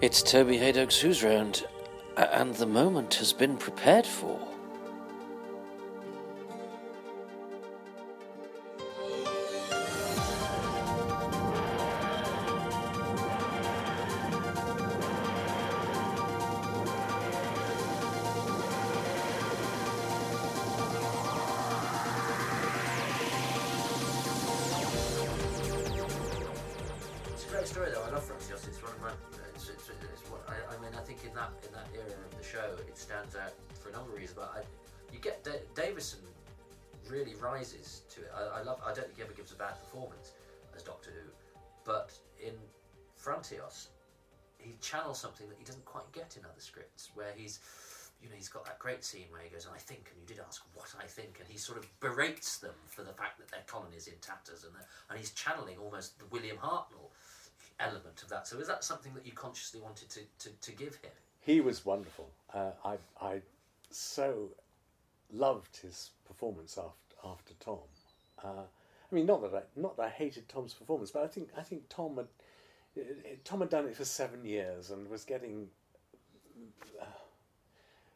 It's Toby Hadoke's Who's Round, and the moment has been prepared for. Scripts, where he's. You know, he's got that great scene where he goes, "I think," and you did ask what I think, and he sort of berates them for the fact that their colony is in tatters, and and he's channeling almost the William Hartnell element of that. So is that something that you consciously wanted to, to, to give him? He was wonderful. Uh, I I so loved his performance after after Tom. Uh, I mean, not that I not that I hated Tom's performance, but I think I think Tom had uh, Tom had done it for seven years and was getting.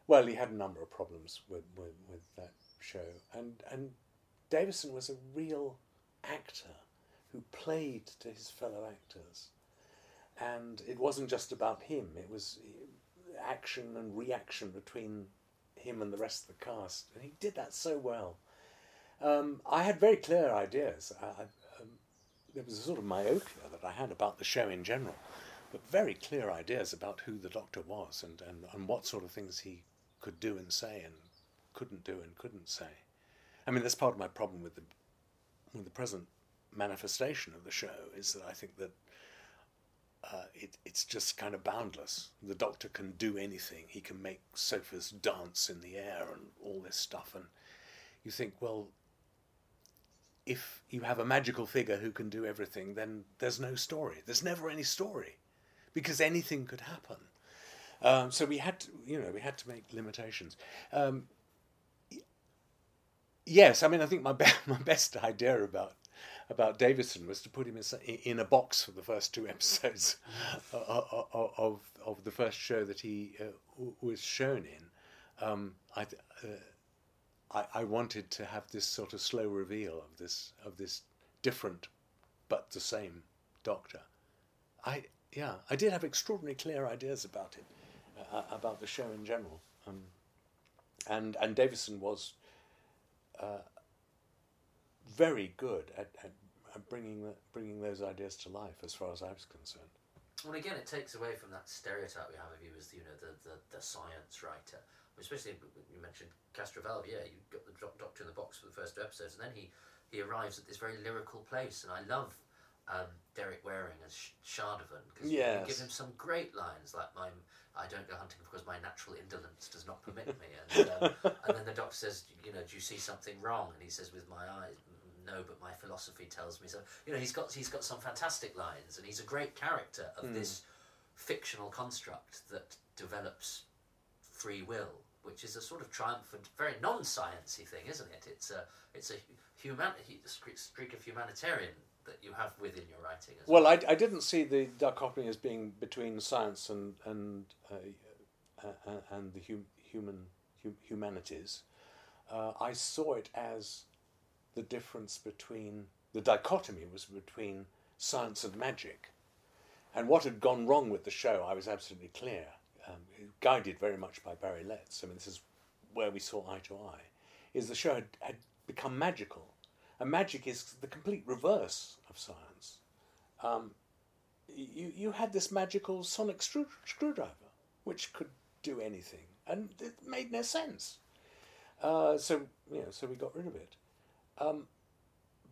Well, he had a number of problems with, with, with that show, and and Davison was a real actor who played to his fellow actors, and it wasn't just about him. It was action and reaction between him and the rest of the cast, and he did that so well. Um, I had very clear ideas. I, I, um, there was a sort of myopia that I had about the show in general, but very clear ideas about who the Doctor was and, and, and what sort of things he could do and say and couldn't do and couldn't say. I mean, that's part of my problem with the with the present manifestation of the show is that I think that uh, it, it's just kind of boundless. The Doctor can do anything. He can make sofas dance in the air and all this stuff. And you think, well, if you have a magical figure who can do everything, then there's no story. There's never any story because anything could happen. Um, so we had to, you know, we had to make limitations. Um, yes, I mean, I think my be- my best idea about about Davison was to put him in, in a box for the first two episodes of, of of the first show that he uh, was shown in. Um, I, uh, I I wanted to have this sort of slow reveal of this of this different but the same Doctor. I yeah, I did have extraordinarily clear ideas about it, uh, about the show in general, um, and and Davison was uh, very good at, at, at bringing the, bringing those ideas to life, as far as I was concerned. Well, again, it takes away from that stereotype we have of you as you know the, the, the science writer. Especially you mentioned Castrovalva. Yeah, you got the Doctor in the box for the first two episodes, and then he he arrives at this very lyrical place, and I love. Um, Derek Waring as Sh- Shardovan because you give him some great lines like my I don't go hunting because my natural indolence does not permit me. And, um, and then the doctor says you know do you see something wrong? And he says with my eyes "Mm, no but my philosophy tells me so. You know he's got he's got some fantastic lines and he's a great character of this fictional construct that develops free will which is a sort of triumphant very non-sciencey thing isn't it? It's a it's a human a streak of humanitarian that you have within your writing as Well, I, I didn't see the dichotomy as being between science and and uh, uh, uh, and the hum, human hu, humanities. Uh, I saw it as the difference between the dichotomy was between science and magic, and what had gone wrong with the show. I was absolutely clear, um, guided very much by Barry Letts. I mean, this is where we saw eye to eye. Is the show had, had become magical, and magic is the complete reverse of science um, you, you had this magical sonic screw, screwdriver, which could do anything, and it made no sense. Uh, so you know, so we got rid of it. Um,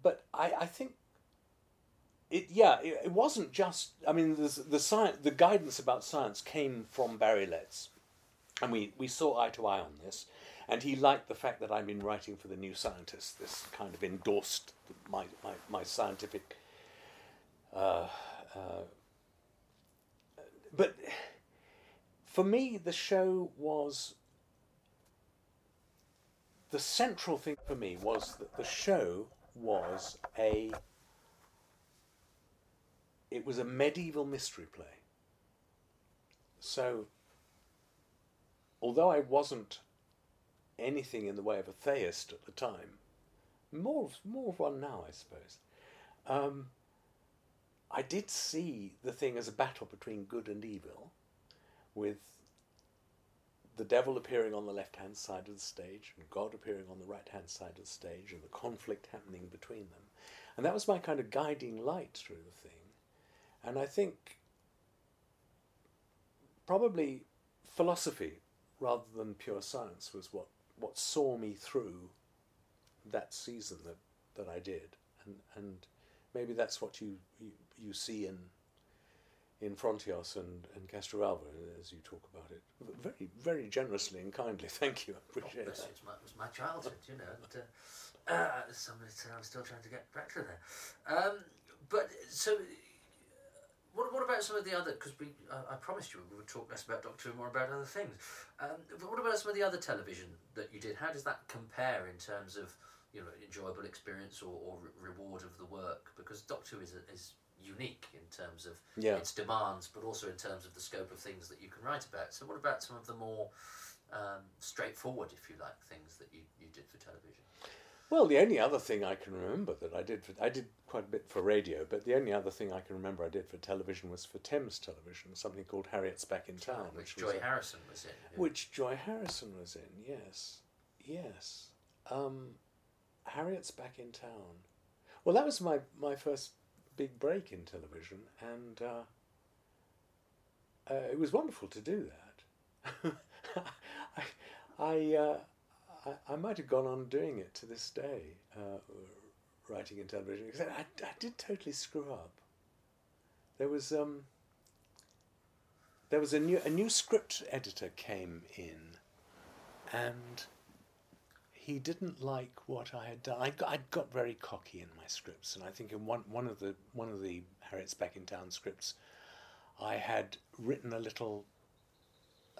but I, I think it. Yeah, it, it wasn't just. I mean, the the science, the guidance about science came from Barry Letts, and we we saw eye to eye on this. And he liked the fact that I've been writing for the New Scientist. This kind of endorsed my my, my scientific uh, uh, but for me, the show was the central thing for me was that the show was a it was a medieval mystery play. So, although I wasn't anything in the way of a theist at the time, more more of one now, I suppose. Um, I did see the thing as a battle between good and evil, with the devil appearing on the left hand side of the stage and God appearing on the right hand side of the stage and the conflict happening between them. And that was my kind of guiding light through the thing. And I think probably philosophy rather than pure science was what, what saw me through that season that, that I did. And, and maybe that's what you, you, you see in in Frontios and, and Castrovalva as you talk about it. Very, very generously and kindly. Thank you. I appreciate oh. It was my, my childhood, you know. And, uh, uh, somebody said I'm still trying to get back to there. Um, but so, what, what about some of the other? Because we, uh, I promised you we would talk less about Doctor Who, more about other things. Um, but what about some of the other television that you did? How does that compare in terms of you know enjoyable experience or, or re- reward of the work? Because Doctor Who is a, is unique in terms of Yeah. its demands, but also in terms of the scope of things that you can write about. So, what about some of the more um, straightforward, if you like, things that you, you did for television? Well, the only other thing I can remember that I did, for, I did quite a bit for radio, but the only other thing I can remember I did for television was for Thames Television, something called Harriet's Back in Town, which was Joy a- Harrison was in. which Joy Harrison was in. Yes, yes. Um, Harriet's Back in Town. Well, that was my my first big break in television, and uh, uh, it was wonderful to do that. I I, uh, I I might have gone on doing it to this day, uh, writing in television, because I, I did totally screw up. There was um, there was a new a new script editor came in, and he didn't like what I had done. I got, I got very cocky in my scripts, and I think in one one of the one of the Harriet's Back in Town scripts, I had written a little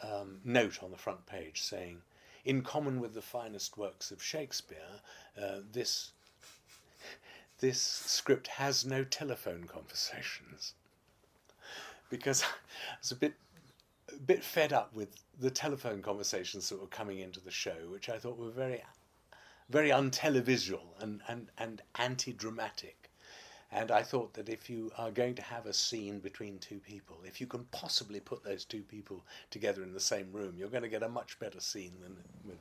um, note on the front page saying, "In common with the finest works of Shakespeare, uh, this." This script has no telephone conversations because I was a bit a bit fed up with the telephone conversations that were coming into the show, which I thought were very, very untelevisual and, and, and anti dramatic. And I thought that if you are going to have a scene between two people, if you can possibly put those two people together in the same room, you're going to get a much better scene than. With...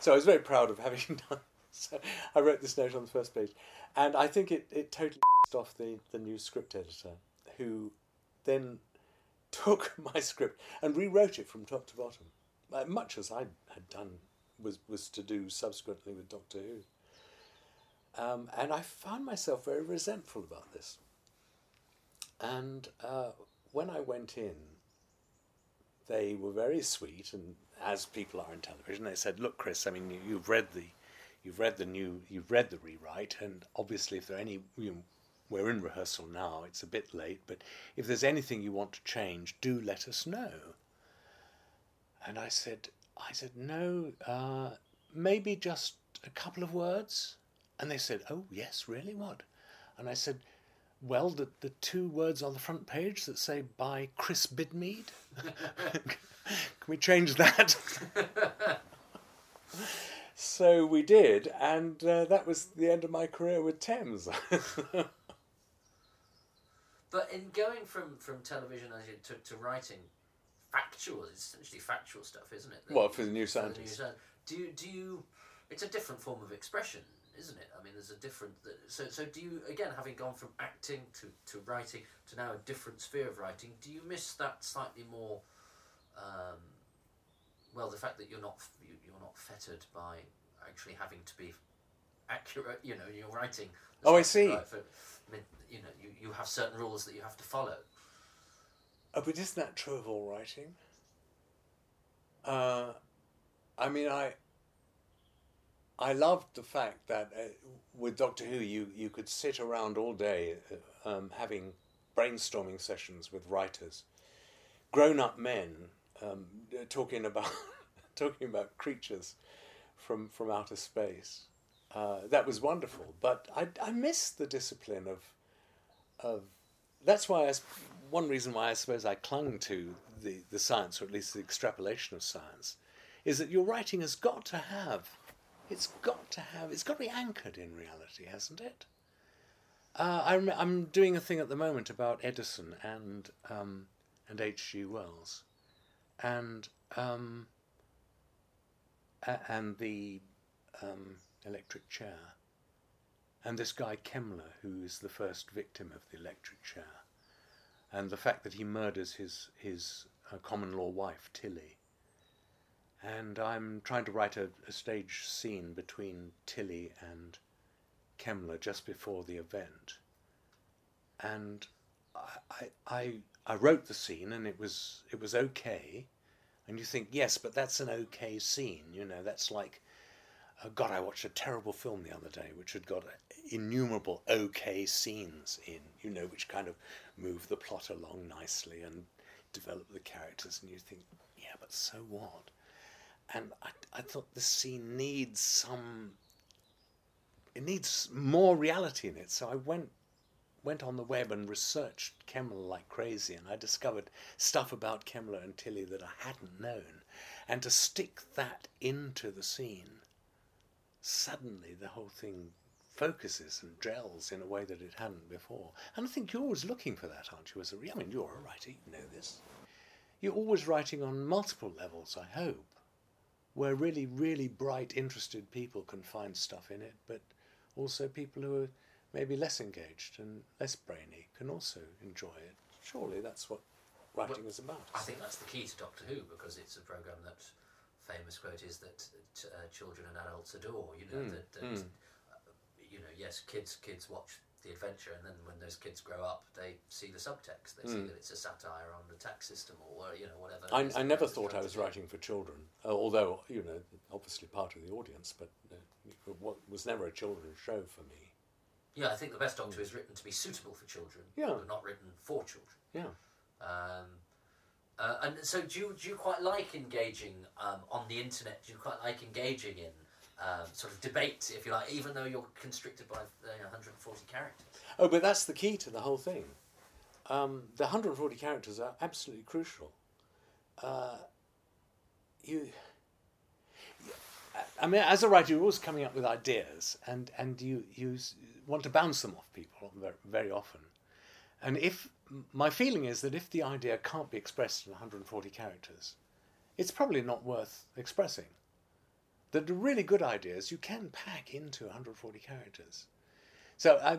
So I was very proud of having done. So I wrote this note on the first page, and I think it, it totally off the, the new script editor, who then took my script and rewrote it from top to bottom, uh, much as I had done was was to do subsequently with Doctor Who. Um, and I found myself very resentful about this. And uh, when I went in, they were very sweet, and as people are in television, they said, "Look, Chris, I mean, you, you've read the, you've read the new, you've read the rewrite, and obviously, if there are any, you know, we're in rehearsal now. It's a bit late, but if there's anything you want to change, do let us know." And I said, "I said no, uh, maybe just a couple of words." And they said, "Oh yes, really? What?" And I said, "Well, the the two words on the front page that say by Chris Bidmead. Can we change that?" so we did, and uh, that was the end of my career with Thames. But in going from, from television as you, to, to writing factual, it's essentially factual stuff, isn't it? well, for the new For the new scientist. Do you, do you? It's a different form of expression, isn't it? I mean, there's a different. So so do you again having gone from acting to, to writing to now a different sphere of writing? Do you miss that slightly more? Um, well, the fact that you're not you, you're not fettered by actually having to be accurate. You know, you're writing. Oh, I see. write For, I mean, you know, you, you have certain rules that you have to follow. Oh, but isn't that true of all writing? Uh, I mean, I I loved the fact that uh, with Doctor Who, you you could sit around all day uh, um, having brainstorming sessions with writers, grown-up men um, uh, talking about talking about creatures from from outer space. Uh, that was wonderful, but I I miss the discipline of of that's why I, one reason why I suppose I clung to the, the science, or at least the extrapolation of science, is that your writing has got to have, it's got to have, it's got to be anchored in reality, hasn't it? Uh, I'm, I'm doing a thing at the moment about Edison and um, and H.G. Wells, and um, and the um, electric chair, and this guy Kemmler, who is the first victim of the electric chair, and the fact that he murders his his uh, common law wife Tilly. And I'm trying to write a, a stage scene between Tilly and Kemmler just before the event. And I, I, I wrote the scene and it was, it was okay. And you think, yes, but that's an okay scene. You know, that's like, oh God, I watched a terrible film the other day which had got innumerable okay scenes in, you know, which kind of move the plot along nicely and develop the characters. And you think, yeah, but so what? And I, I thought the scene needs some it needs more reality in it. So I went went on the web and researched Kemmler like crazy, and I discovered stuff about Kemmler and Tilly that I hadn't known. And to stick that into the scene, suddenly the whole thing focuses and gels in a way that it hadn't before. And I think you're always looking for that, aren't you? As a I mean, you're a writer, you know this. You're always writing on multiple levels, I hope, where really, really bright, interested people can find stuff in it, but also people who are maybe less engaged and less brainy can also enjoy it. Surely that's what writing Well, is about. I think that's the key to Doctor Who because it's a program that famous quote is that uh, children and adults adore. You know Mm, that, that mm. uh, you know yes, kids kids watch the adventure, and then when those kids grow up, they see the subtext. They see Mm. that it's a satire on the tax system or you know whatever. I, I never thought I was writing for children, uh, although, you know, obviously part of the audience, but uh, it was never a children's show for me. Yeah, I think the best Doctor is written to be suitable for children, Yeah. but not written for children. Yeah. Um, uh, and so, do you, do you quite like engaging um, on the internet? Do you quite like engaging in um, sort of debate, if you like, even though you're constricted by uh, 140 characters? Oh, but that's the key to the whole thing. Um, the 140 characters are absolutely crucial. Uh, you, I mean, as a writer, you're always coming up with ideas, and, and you, you want to bounce them off people very, very often. And if my feeling is that if the idea can't be expressed in 140 characters, it's probably not worth expressing. That the really good ideas you can pack into 140 characters. So I,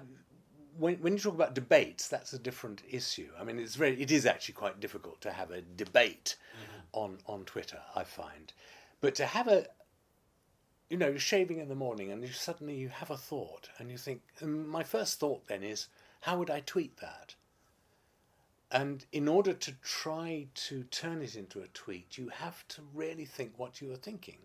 when, when you talk about debates, that's a different issue. I mean, it's very, it is actually quite difficult to have a debate mm-hmm. on, on Twitter, I find. But to have a, you know, you're shaving in the morning and you suddenly you have a thought and you think, and my first thought then is, how would I tweet that? And in order to try to turn it into a tweet, you have to really think what you are thinking.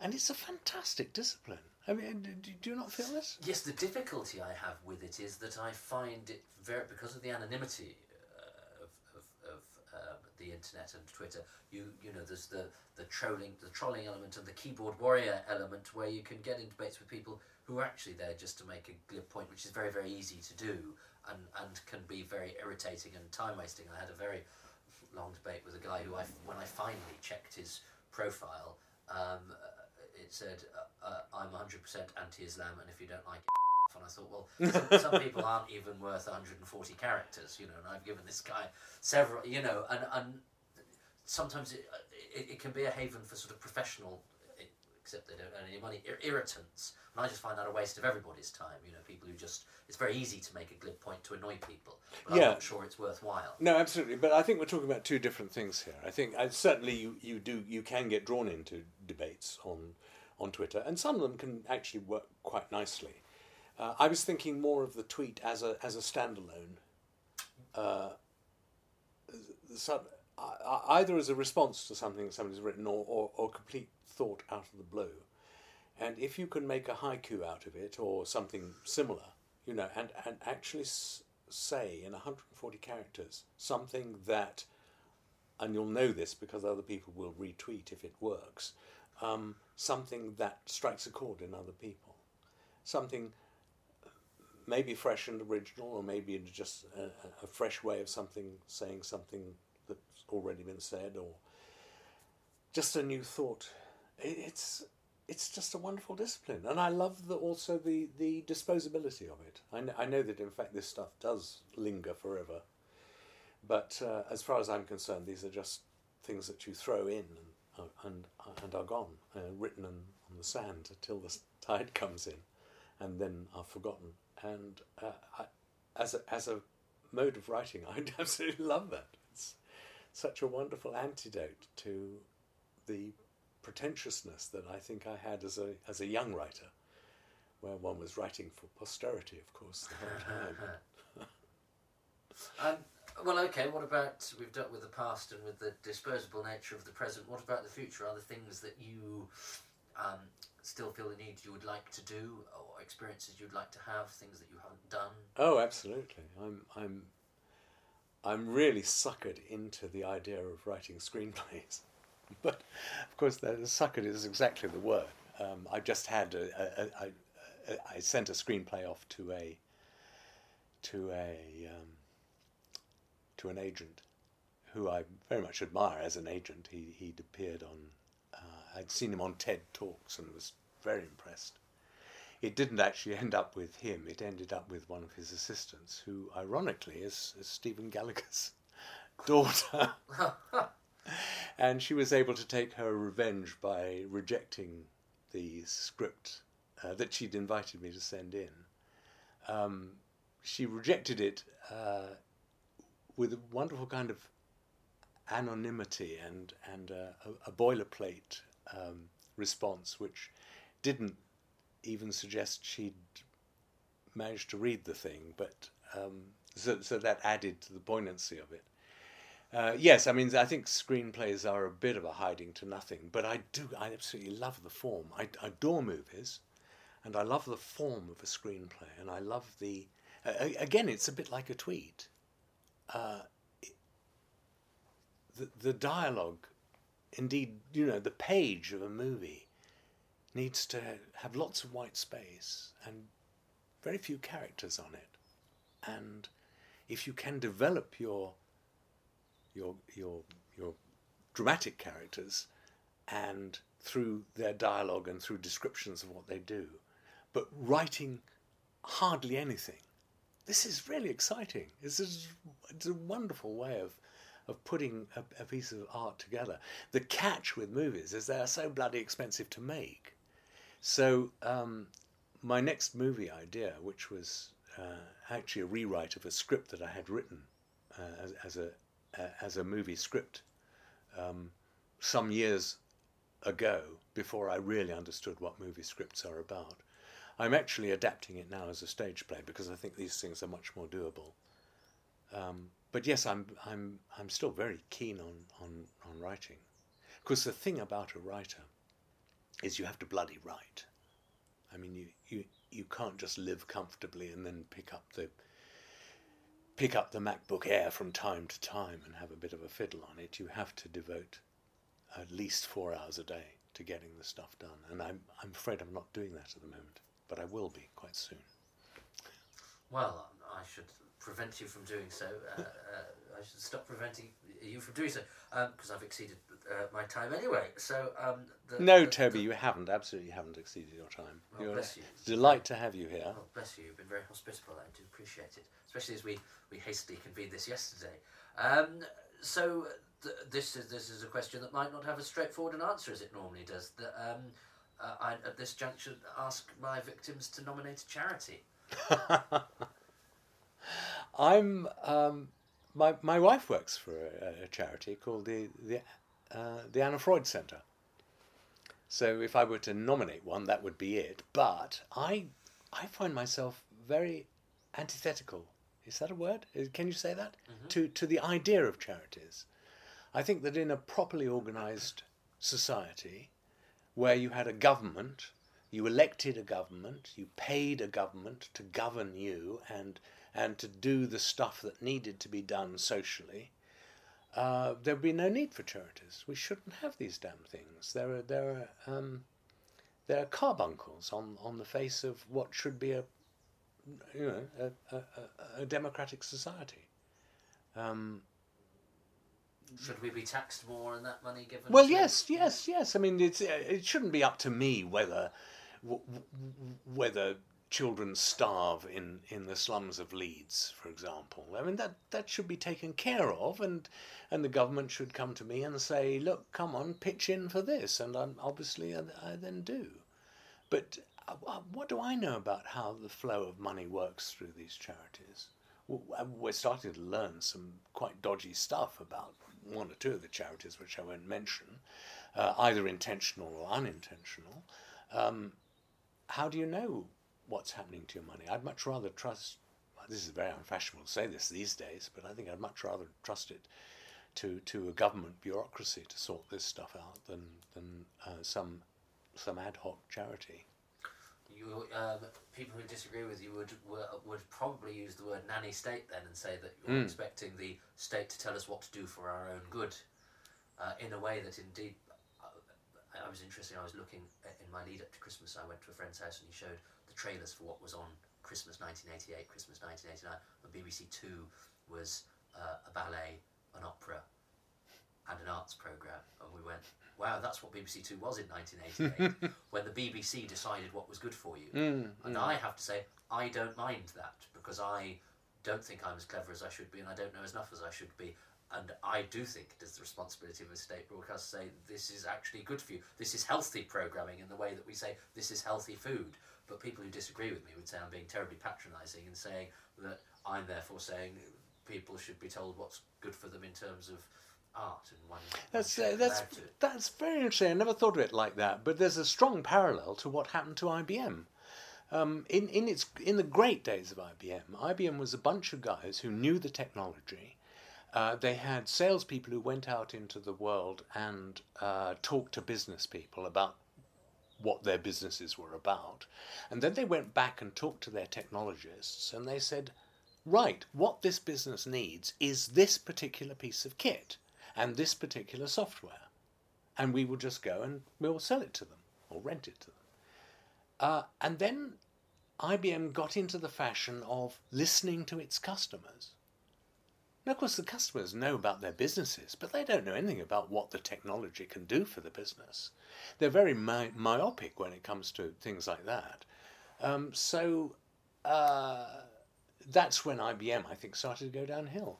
And it's a fantastic discipline. I mean, do, you not feel this? Yes, the difficulty I have with it is that I find it very because of the anonymity uh, of, of, of uh, the internet and Twitter. You you know, there's the the trolling, the trolling element, and the keyboard warrior element, where you can get in debates with people who are actually there just to make a glib point, which is very very easy to do, and and can be very irritating and time wasting. I had a very long debate with a guy who I when I finally checked his profile. Um, it said, uh, uh, "I'm 100% anti-Islam, and if you don't like it, and I thought, well, some, some people aren't even worth 140 characters, you know. And I've given this guy several, you know, and and sometimes it, it, it can be a haven for sort of professional, eh, except they don't earn any money, ir- irritants. And I just find that a waste of everybody's time. You know, people who just it's very easy to make a glib point to annoy people, but Yeah. I'm not sure it's worthwhile. No, absolutely. But I think we're talking about two different things here. I think uh, certainly you, you do you can get drawn into debates on on Twitter, and some of them can actually work quite nicely. Uh, I was thinking more of the tweet as a as a standalone, uh, uh, either as a response to something somebody's written or, or, or complete thought out of the blue. And if you can make a haiku out of it or something similar, you know, and, and actually s- say in 140 characters something that, and you'll know this because other people will retweet if it works, um, something that strikes a chord in other people. Something maybe fresh and original, or maybe just a, a fresh way of something saying something that's already been said, or just a new thought. It's it's just a wonderful discipline, and I love the, also the the disposability of it. I know, I know that in fact this stuff does linger forever, but uh, as far as I'm concerned, these are just things that you throw in and uh, and, are gone, uh, written on, on the sand until the tide comes in, and then are forgotten. And uh, I, as a, as a mode of writing, I absolutely love that. It's such a wonderful antidote to the pretentiousness that I think I had as a as a young writer, where one was writing for posterity, of course, the whole time. well, okay. What about we've dealt with the past and with the disposable nature of the present? What about the future? Are there things that you um, still feel the need you would like to do, or experiences you'd like to have, things that you haven't done? Oh, absolutely. I'm I'm I'm really suckered into the idea of writing screenplays, but of course, the suckered is exactly the word. Um, I just had a, a, a, a, I sent a screenplay off to a to a um, to an agent who I very much admire as an agent. He he'd appeared on, uh, I'd seen him on TED talks and was very impressed. It didn't actually end up with him. It ended up with one of his assistants, who ironically is, is Stephen Gallagher's daughter. and she was able to take her revenge by rejecting the script uh, that she'd invited me to send in. Um, she rejected it uh, with a wonderful kind of anonymity and and a, a, boilerplate um, response, which didn't even suggest she'd managed to read the thing, but um, so so that added to the poignancy of it. Uh, yes, I mean I think screenplays are a bit of a hiding to nothing, but I do I absolutely love the form. I, I adore movies, and I love the form of a screenplay, and I love the uh, again it's a bit like a tweet uh, the, the dialogue, indeed, you know, the page of a movie needs to have lots of white space and very few characters on it. And if you can develop your your your your dramatic characters and through their dialogue and through descriptions of what they do, but writing hardly anything this is really exciting. This is it's a wonderful way of of putting a, a, piece of art together. The catch with movies is they are so bloody expensive to make. So um, my next movie idea, which was uh, actually a rewrite of a script that I had written uh, as, as, a uh, as a movie script um, some years ago, before I really understood what movie scripts are about, I'm actually adapting it now as a stage play because I think these things are much more doable. Um, but yes, I'm I'm I'm still very keen on on on writing, because the thing about a writer is you have to bloody write. I mean, you you you can't just live comfortably and then pick up the pick up the MacBook Air from time to time and have a bit of a fiddle on it. You have to devote at least four hours a day to getting the stuff done, and I'm I'm afraid I'm not doing that at the moment but I will be quite soon. Well, I should prevent you from doing so. Uh, uh, I should stop preventing you from doing so because um, I've exceeded uh, my time anyway. So um, the, no, the, Toby, the, you haven't. Absolutely, haven't exceeded your time. Well, You're bless you. Delight to have you here. Oh, bless you. You've been very hospitable. I do appreciate it, especially as we we hastily convened this yesterday. Um, so th- this is this is a question that might not have as straightforward an answer as it normally does. The, um, uh, I, at this juncture, ask my victims to nominate a charity. I'm um, my my wife works for a, a charity called the the uh, the Anna Freud Centre. So if I were to nominate one, that would be it. But I I find myself very antithetical. Is that a word? Can you say that? Mm-hmm. To to the idea of charities. I think that in a properly organised society, where you had a government, you elected a government, you paid a government to govern you and and to do the stuff that needed to be done socially, uh, there'd be no need for charities. We shouldn't have these damn things. There are there are um, there are carbuncles on on the face of what should be a you know, a, a, a, democratic society. Um, Should we be taxed more on that money given? well, yes, yes, yes. I mean, it's, uh, it shouldn't be up to me whether whether children starve in, in the slums of Leeds, for example. I mean, that, that should be taken care of, and and the government should come to me and say, look, come on, pitch in for this, and I'm, obviously I, I then do. But uh, uh, what do I know about how the flow of money works through these charities? Uh, We're starting to learn some quite dodgy stuff about one or two of the charities, which I won't mention, uh, either intentional or unintentional. Um, how do you know what's happening to your money? I'd much rather trust. well, This is very unfashionable to say this these days, but I think I'd much rather trust it to, to a government bureaucracy to sort this stuff out than than uh, some some ad hoc charity. You, um, people who disagree with you would, would would probably use the word nanny state then and say that you're Mm. expecting the state to tell us what to do for our own good, uh, in a way that indeed. uh, I was interested. I was looking at- in my lead up to Christmas. I went to a friend's house and he showed the trailers for what was on Christmas 1988, Christmas 1989. On BBC Two was uh, a ballet, an opera, and an arts program, and we went, "Wow, that's what BBC Two was in 1988." when the BBC decided what was good for you. Mm, and I have to say, I don't mind that because I don't think I'm as clever as I should be and I don't know as enough as I should be. And I do think it is the responsibility of a state broadcast to say this is actually good for you. This is healthy programming in the way that we say this is healthy food. But people who disagree with me would say I'm being terribly patronising and saying that I'm therefore saying people should be told what's good for them in terms of art and one. one That's uh, that's that's very interesting. I never thought of it like that. But there's a strong parallel to what happened to IBM. Um, in in its in the great days of IBM, IBM was a bunch of guys who knew the technology. Uh, they had salespeople who went out into the world and uh, talked to business people about what their businesses were about. And then they went back and talked to their technologists and they said, right, what this business needs is this particular piece of kit and this particular software. And we will just go and we'll sell it to them or rent it to them. Uh, and then IBM got into the fashion of listening to its customers. Now, of course, the customers know about their businesses, but they don't know anything about what the technology can do for the business. They're very my- myopic when it comes to things like that. Um, so uh, that's when IBM, I think, started to go downhill.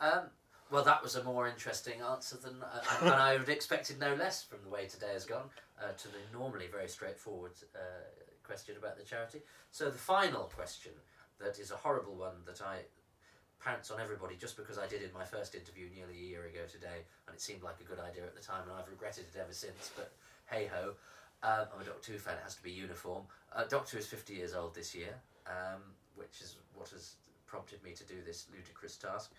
Um, well, that was a more interesting answer than, uh, and I had expected no less from the way today has gone uh, to the normally very straightforward uh, question about the charity. So the final question, that is a horrible one that I pounce on everybody just because I did in my first interview nearly a year ago today, and it seemed like a good idea at the time, and I've regretted it ever since. But hey ho, um, I'm a Doctor Who fan. It has to be uniform. Uh, Doctor is 50 years old this year, um, which is what has prompted me to do this ludicrous task.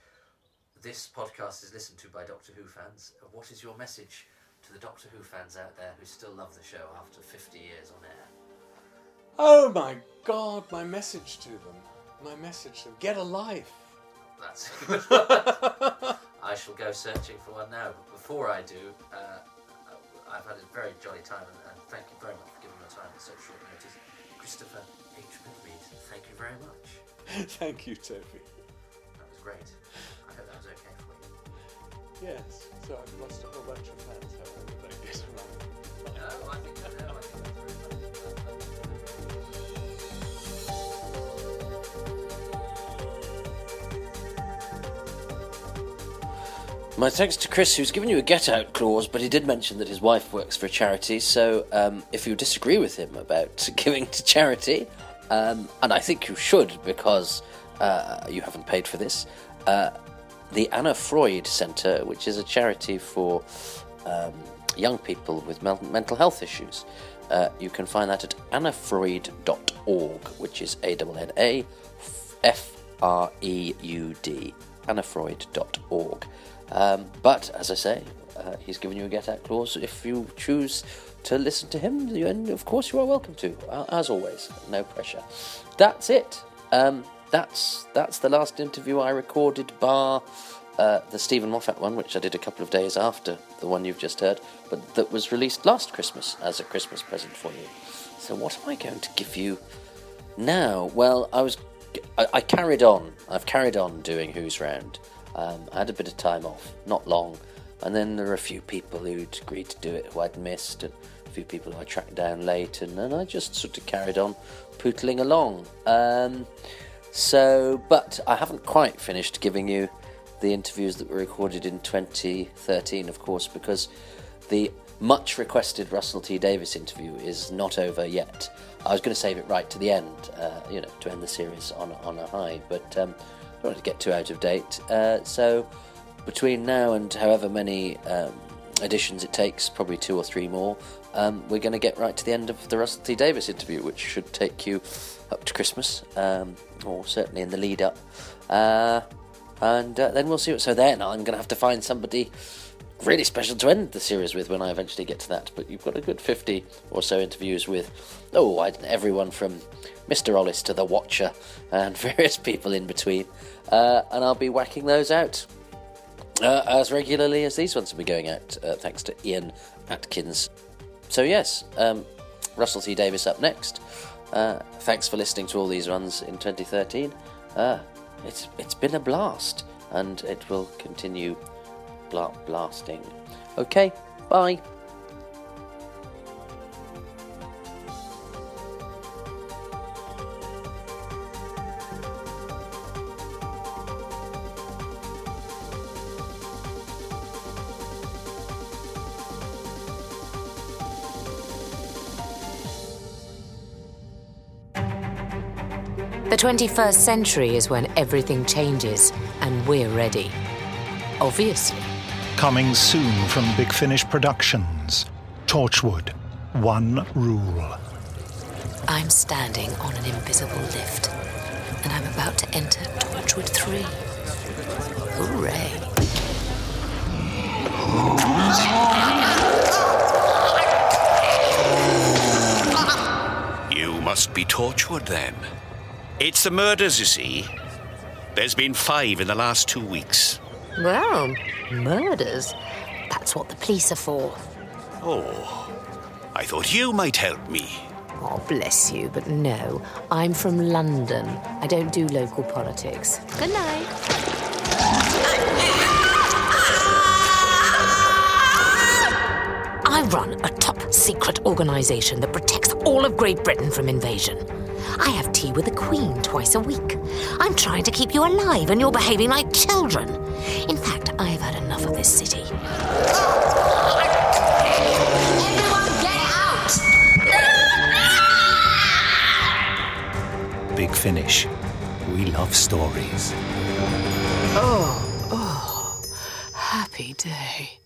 This podcast is listened to by Doctor Who fans. What is your message to the Doctor Who fans out there who still love the show after 50 years on air? Oh my God, my message to them. My message to them. Get a life. That's good. I shall go searching for one now. But before I do, uh, I've had a very jolly time, and, and thank you very much for giving your time at such short notice. Christopher H. Bidmead, thank you very much. Thank you, Toby. That was great. Yes, so I've lost a whole bunch of fans, however, but I guess. No, I think, no, I think that's very much. My thanks to Chris, who's given you a get out clause, but he did mention that his wife works for a charity. So um, if you disagree with him about giving to charity, um, and I think you should because uh, you haven't paid for this, uh, the Anna Freud Centre, which is a charity for um, young people with mel- mental health issues, uh, you can find that at annafreud.org, which is A N N A F R E U D, annafreud.org. Um, but as I say, uh, he's given you a get out clause. If you choose to listen to him, and of course you are welcome to. As always, no pressure. That's it. Um, that's that's the last interview I recorded, bar uh, the Steven Moffat one, which I did a couple of days after the one you've just heard, but that was released last Christmas as a Christmas present for you. So what am I going to give you now, well, I was, I, I carried on. I've carried on doing Who's Round. Um, I had a bit of time off, not long, and then there were a few people who'd agreed to do it who I'd missed, and a few people who I tracked down late, and then I just sort of carried on pootling along. Um, so, but I haven't quite finished giving you the interviews that were recorded in 2013, of course, because the much requested Russell T Davies interview is not over yet. I was going to save it right to the end, uh, you know, to end the series on on a high, but um, I don't want to get too out of date. Uh, so between now and however many um, editions it takes, probably two or three more, um, we're going to get right to the end of the Russell T Davies interview, which should take you up to Christmas, um, or certainly in the lead up. Uh, and uh, then we'll see. What, so then I'm going to have to find somebody really special to end the series with when I eventually get to that. But you've got a good 50 or so interviews with, oh, I, everyone from Mr. Ollis to The Watcher and various people in between. Uh, and I'll be whacking those out uh, as regularly as these ones will be going out, uh, thanks to Ian Atkins. So, yes, um, Russell T Davies up next. Uh, thanks for listening to all these runs in 2013. Uh, it's it's been a blast, and it will continue bla- blasting. Okay, bye. The 21st century is when everything changes, and we're ready. Obviously. Coming soon from Big Finish Productions Torchwood One Rule. I'm standing on an invisible lift, and I'm about to enter Torchwood 3. Hooray! You must be Torchwood then. It's the murders, you see. There's been five in the last two weeks. Well, murders? That's what the police are for. Oh, I thought you might help me. Oh, bless you, but no. I'm from London. I don't do local politics. Good night. I run a top secret organisation that protects all of Great Britain from invasion. I have tea with the Queen twice a week. I'm trying to keep you alive, and you're behaving like children. In fact, I've had enough of this city. Big Finish. We love stories. Oh, oh, happy day.